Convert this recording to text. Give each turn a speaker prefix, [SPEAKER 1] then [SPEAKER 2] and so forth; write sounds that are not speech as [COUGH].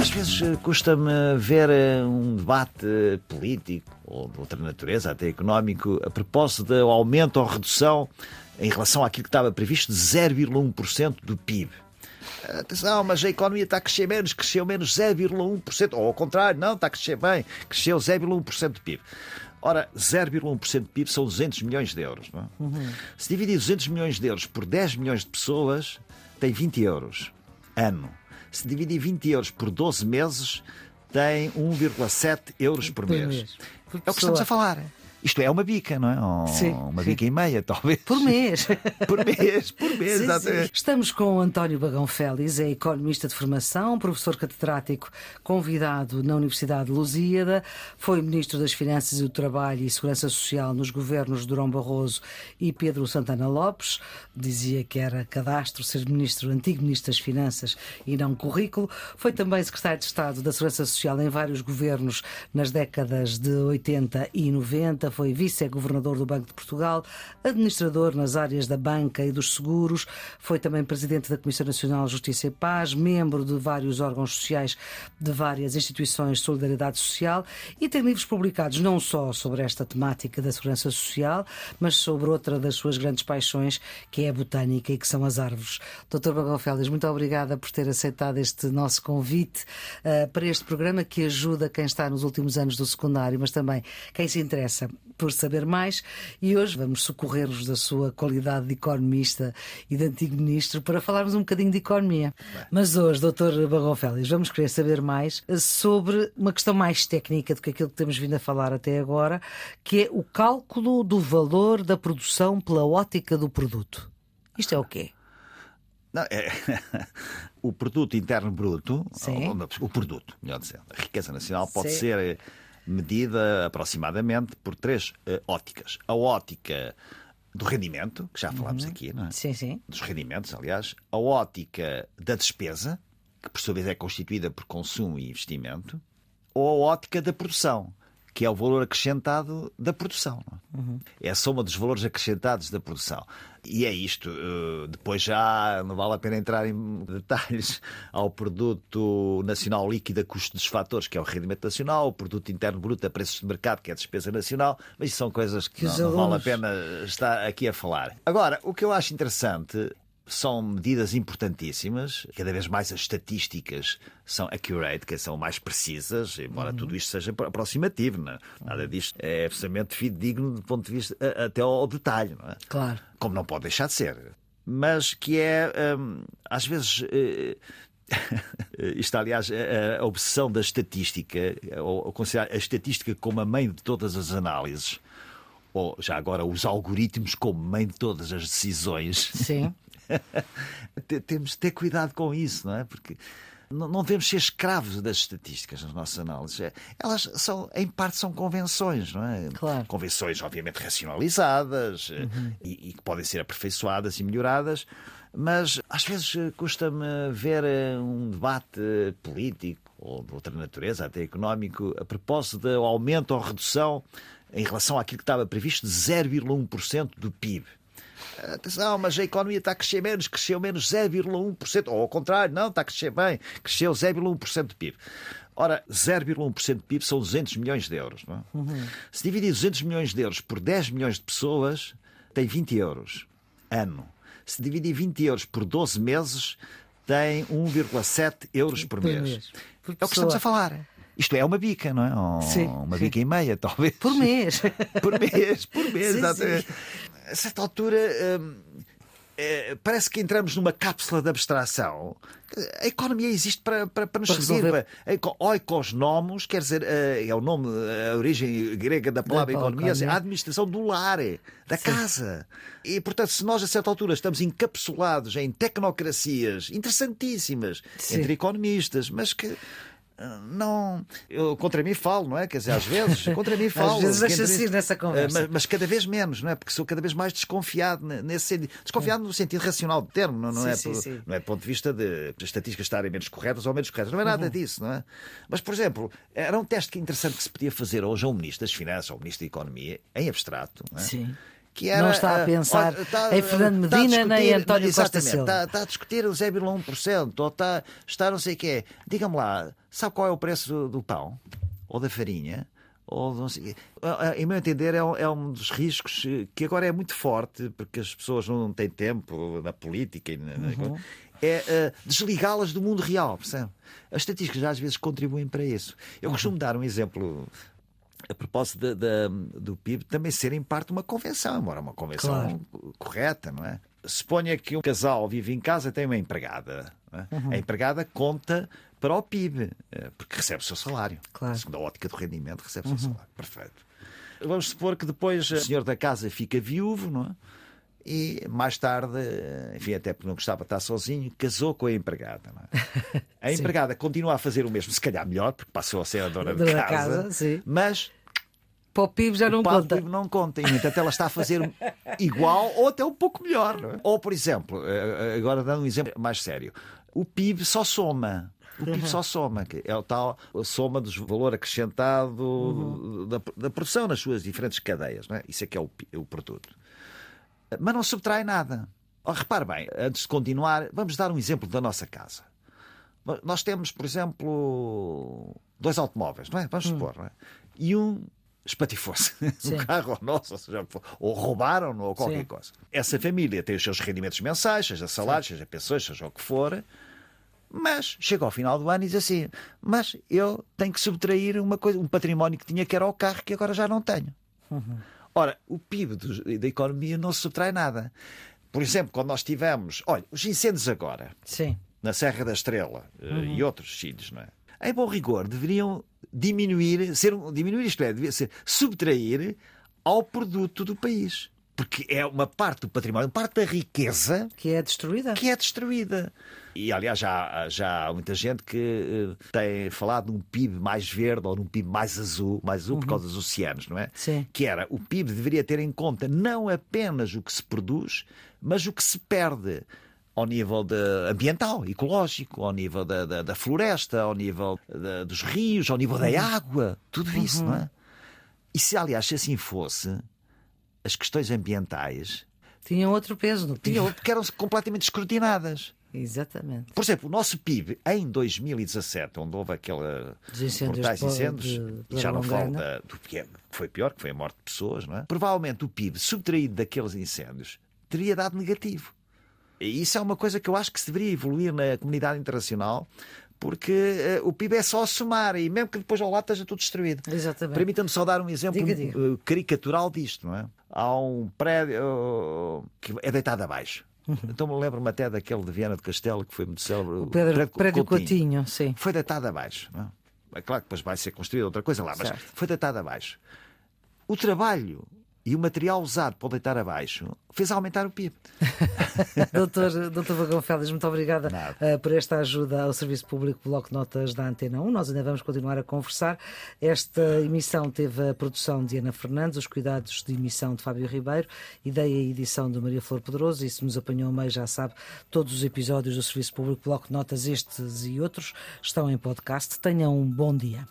[SPEAKER 1] Às vezes eh, custa-me ver eh, um debate político ou de outra natureza, até económico, a propósito do aumento ou redução em relação àquilo que estava previsto de 0,1% do PIB. Atenção, mas a economia está a crescer menos, cresceu menos 0,1%, ou ao contrário, não, está a crescer bem, cresceu 0,1% do PIB. Ora, 0,1% do PIB são 200 milhões de euros. Não é? uhum. Se dividir 200 milhões de euros por 10 milhões de pessoas, tem 20 euros ano. Se dividir 20 euros por 12 meses, tem 1,7 euros por, por mês. mês. Por é o que estamos a falar. Isto é uma bica, não é? Ou sim, uma bica sim. e meia, talvez.
[SPEAKER 2] Por mês. [LAUGHS]
[SPEAKER 1] por mês, por mês, sim, exatamente.
[SPEAKER 2] Estamos com António Bagão Félix, é economista de formação, professor catedrático convidado na Universidade de Lusíada, foi ministro das Finanças e do Trabalho e Segurança Social nos governos de Durão Barroso e Pedro Santana Lopes. Dizia que era cadastro ser ministro, antigo ministro das Finanças e não currículo. Foi também secretário de Estado da Segurança Social em vários governos nas décadas de 80 e 90 foi vice-governador do Banco de Portugal, administrador nas áreas da banca e dos seguros, foi também presidente da Comissão Nacional de Justiça e Paz, membro de vários órgãos sociais de várias instituições de solidariedade social e tem livros publicados não só sobre esta temática da segurança social, mas sobre outra das suas grandes paixões, que é a botânica e que são as árvores. Dr. Bagão Félix, muito obrigada por ter aceitado este nosso convite uh, para este programa que ajuda quem está nos últimos anos do secundário, mas também quem se interessa por saber mais e hoje vamos socorrer-nos da sua qualidade de economista e de antigo ministro para falarmos um bocadinho de economia. Mas hoje, doutor Bagão Félix, vamos querer saber mais sobre uma questão mais técnica do que aquilo que temos vindo a falar até agora, que é o cálculo do valor da produção pela ótica do produto. Isto é o quê?
[SPEAKER 1] Não, é, [LAUGHS] o produto interno bruto, ou, o produto, melhor dizendo, a riqueza nacional pode Sim. ser medida aproximadamente por três uh, óticas. A ótica do rendimento, que já falámos uhum. aqui, não é?
[SPEAKER 2] Sim, sim.
[SPEAKER 1] Dos rendimentos, aliás. A ótica da despesa, que por sua vez é constituída por consumo e investimento. Ou a ótica da produção, que é o valor acrescentado da produção. Uhum. É a soma dos valores acrescentados da produção. E é isto. Eh, depois já não vale a pena entrar em [LAUGHS] detalhes ao produto nacional líquido a custo dos fatores, que é o rendimento nacional, o produto interno bruto a preços de mercado, que é a despesa nacional, mas isso são coisas que, que não, não vale a pena estar aqui a falar. Agora, o que eu acho interessante são medidas importantíssimas. Cada vez mais as estatísticas são accurate, que são mais precisas, embora uhum. tudo isto seja aproximativo. Não é? Nada disto é absolutamente fidedigno do ponto de vista até ao detalhe. Não é?
[SPEAKER 2] Claro.
[SPEAKER 1] Como não pode deixar de ser. Mas que é, hum, às vezes. Eh, [LAUGHS] isto, aliás, a obsessão da estatística, ou considerar a estatística como a mãe de todas as análises, ou já agora os algoritmos como mãe de todas as decisões.
[SPEAKER 2] Sim. [LAUGHS] [LAUGHS]
[SPEAKER 1] Temos de ter cuidado com isso, não é? Porque não devemos ser escravos das estatísticas nas nossas análises. É, elas são, em parte, são convenções, não é?
[SPEAKER 2] Claro.
[SPEAKER 1] Convenções, obviamente, racionalizadas eh, uhum. e, e, que podem ser aperfeiçoadas e melhoradas, mas às vezes eh, custa-me ver eh, um debate político ou de outra natureza, até económico, a propósito do aumento ou redução em relação àquilo que estava previsto de 0,1% do PIB. Atenção, mas a economia está a crescer menos, cresceu menos 0,1%, ou ao contrário, não, está a crescer bem, cresceu 0,1% do PIB. Ora, 0,1% do PIB são 200 milhões de euros. Não é? uhum. Se dividir 200 milhões de euros por 10 milhões de pessoas, tem 20 euros ano. Se dividir 20 euros por 12 meses, tem 1,7 euros por, por mês. mês. Por é o que estamos a falar. Isto é uma bica, não é? Ou sim, uma sim. bica e meia, talvez.
[SPEAKER 2] Por mês. [LAUGHS]
[SPEAKER 1] por mês, por mês, sim, exatamente. A certa altura. Hum, é, parece que entramos numa cápsula de abstração. A economia existe para, para, para nos para seguir. Oikos nomos, quer dizer, eh, é o nome, a origem grega da palavra da economia, é a administração do lar, da Sim. casa. E, portanto, se nós, a certa altura, estamos encapsulados em tecnocracias interessantíssimas Sim. entre economistas, mas que não. Eu contra mim falo, não é? Quer dizer, às vezes, contra mim [LAUGHS] falo.
[SPEAKER 2] às vezes acho assim nessa conversa.
[SPEAKER 1] Mas, mas, cada vez menos, não é? Porque sou cada vez mais desconfiado nesse sentido. Desconfiado no sentido racional do termo, não, não
[SPEAKER 2] sim,
[SPEAKER 1] é?
[SPEAKER 2] Sim,
[SPEAKER 1] por,
[SPEAKER 2] sim.
[SPEAKER 1] Não é do ponto de vista de, estatísticas estarem menos corretas ou menos corretas. Não é nada uhum. disso, não é? Mas, por exemplo, era um teste interessante que se podia fazer hoje a um Ministro das Finanças ou um Ministro da Economia, em abstrato, não é?
[SPEAKER 2] Sim.
[SPEAKER 1] Que era,
[SPEAKER 2] não está a pensar uh, está, em Fernando Medina
[SPEAKER 1] discutir,
[SPEAKER 2] nem António Costa Silva.
[SPEAKER 1] Está, está, a discutir o 0,1% ou está, está não sei o quê. Diga-me lá, sabe qual é o preço do, do pão? Ou da farinha? Ou não sei, em meu entender, é um, é um, dos riscos que agora é muito forte, porque as pessoas não têm tempo na política, uhum. é uh, desligá-las do mundo real, percebe? As estatísticas às vezes contribuem para isso. Eu costumo dar um exemplo a propósito de, de, do PIB, também ser em parte uma convenção, embora uma convenção claro. correta, não é? Suponha que um casal vive em casa e tem uma empregada. É? Uhum. A empregada conta para o PIB, eh, porque recebe o seu salário.
[SPEAKER 2] Claro.
[SPEAKER 1] Segundo a ótica do rendimento, recebe o seu uhum. salário. Perfeito. Vamos supor que depois o senhor da casa fica viúvo, não é? E mais tarde, enfim, até porque não gostava de estar sozinho, casou com a empregada. É? [LAUGHS] A empregada continua a fazer o mesmo, se calhar melhor, porque passou a ser a dona, de casa,
[SPEAKER 2] casa
[SPEAKER 1] mas
[SPEAKER 2] para o PIB já não conta.
[SPEAKER 1] O PIB não conta. E, no entanto, ela está a fazer igual ou até um pouco melhor. É? Ou, por exemplo, eh, agora dando um exemplo mais sério, o PIB só soma. O PIB só soma, que é o tal soma do valor acrescentado uhum. da, da, produção nas suas diferentes cadeias. Não é? Isso é que é o, o produto mas não subtrai nada. Oh, repare bem, antes de continuar, vamos dar um exemplo da nossa casa. Nós temos, por exemplo, dois automóveis, não é? Vamos hum. supor, não é? E um espatifou-se [LAUGHS] no carro nosso, ou, seja, ou roubaram-no ou qualquer Sim. coisa. Essa família tem os seus rendimentos mensais, seja salários, seja pensões, seja o que for, mas chega ao final do ano e diz assim: Mas eu tenho que subtrair uma coisa, um património que tinha que era o carro que agora já não tenho. Uhum. Ora, o PIB do, da economia não se subtrai nada. Por exemplo, quando nós tivemos, olha, os incêndios agora,
[SPEAKER 2] Sim.
[SPEAKER 1] na Serra da Estrela eh, uhum. e outros sítios, não é? Em bom rigor, deveriam diminuir, ser, diminuir isto é, devia ser subtrair ao produto do país. Porque é uma parte do património, parte da riqueza
[SPEAKER 2] que é destruída.
[SPEAKER 1] Que é destruída. E, aliás, já, já há muita gente que uh, tem falado num PIB mais verde ou num PIB mais azul, mais azul uhum. por causa dos oceanos, não é?
[SPEAKER 2] Sim.
[SPEAKER 1] Que era, o PIB deveria ter em conta não apenas o que se produz, mas o que se perde ao nível de, ambiental, ecológico, ao nível da, da, da floresta, ao nível da, dos rios, ao nível da uhum. água, tudo isso, uhum. não é? E se, aliás, se assim fosse, as questões ambientais
[SPEAKER 2] tinham outro peso no PIB.
[SPEAKER 1] Tinham, porque eram completamente escrutinadas.
[SPEAKER 2] Exatamente.
[SPEAKER 1] Por exemplo, o nosso PIB em 2017, onde houve aquela
[SPEAKER 2] mortais incêndios,
[SPEAKER 1] de, de, já não falo da, do que foi pior, que foi a morte de pessoas, não é? Provavelmente o PIB subtraído daqueles incêndios teria dado negativo. E isso é uma coisa que eu acho que se deveria evoluir na comunidade internacional, porque uh, o PIB é só somar e mesmo que depois ao lado esteja tudo destruído.
[SPEAKER 2] Exatamente.
[SPEAKER 1] Permita-me só dar um exemplo
[SPEAKER 2] diga, diga.
[SPEAKER 1] Uh, caricatural disto, não é? Há um prédio uh, que é deitado abaixo. Uhum. Então me lembro-me até daquele de Viana do Castelo que foi muito célebre.
[SPEAKER 2] O Pedro, prédio, prédio Coutinho. Coutinho, sim.
[SPEAKER 1] Foi deitado abaixo. Não é? é claro que depois vai ser construída outra coisa lá, mas foi deitado abaixo. O trabalho e o material usado para o deitar abaixo fez aumentar o PIB. [LAUGHS]
[SPEAKER 2] doutor, doutor Vagão Félix, muito obrigada uh, por esta ajuda ao Serviço Público Bloco de Notas da Antena 1. Nós ainda vamos continuar a conversar. Esta emissão teve a produção de Ana Fernandes, os cuidados de emissão de Fábio Ribeiro, ideia e edição de Maria Flor Poderoso. E se nos apanhou meio, já sabe, todos os episódios do Serviço Público Bloco de Notas, estes e outros, estão em podcast. Tenham um bom dia.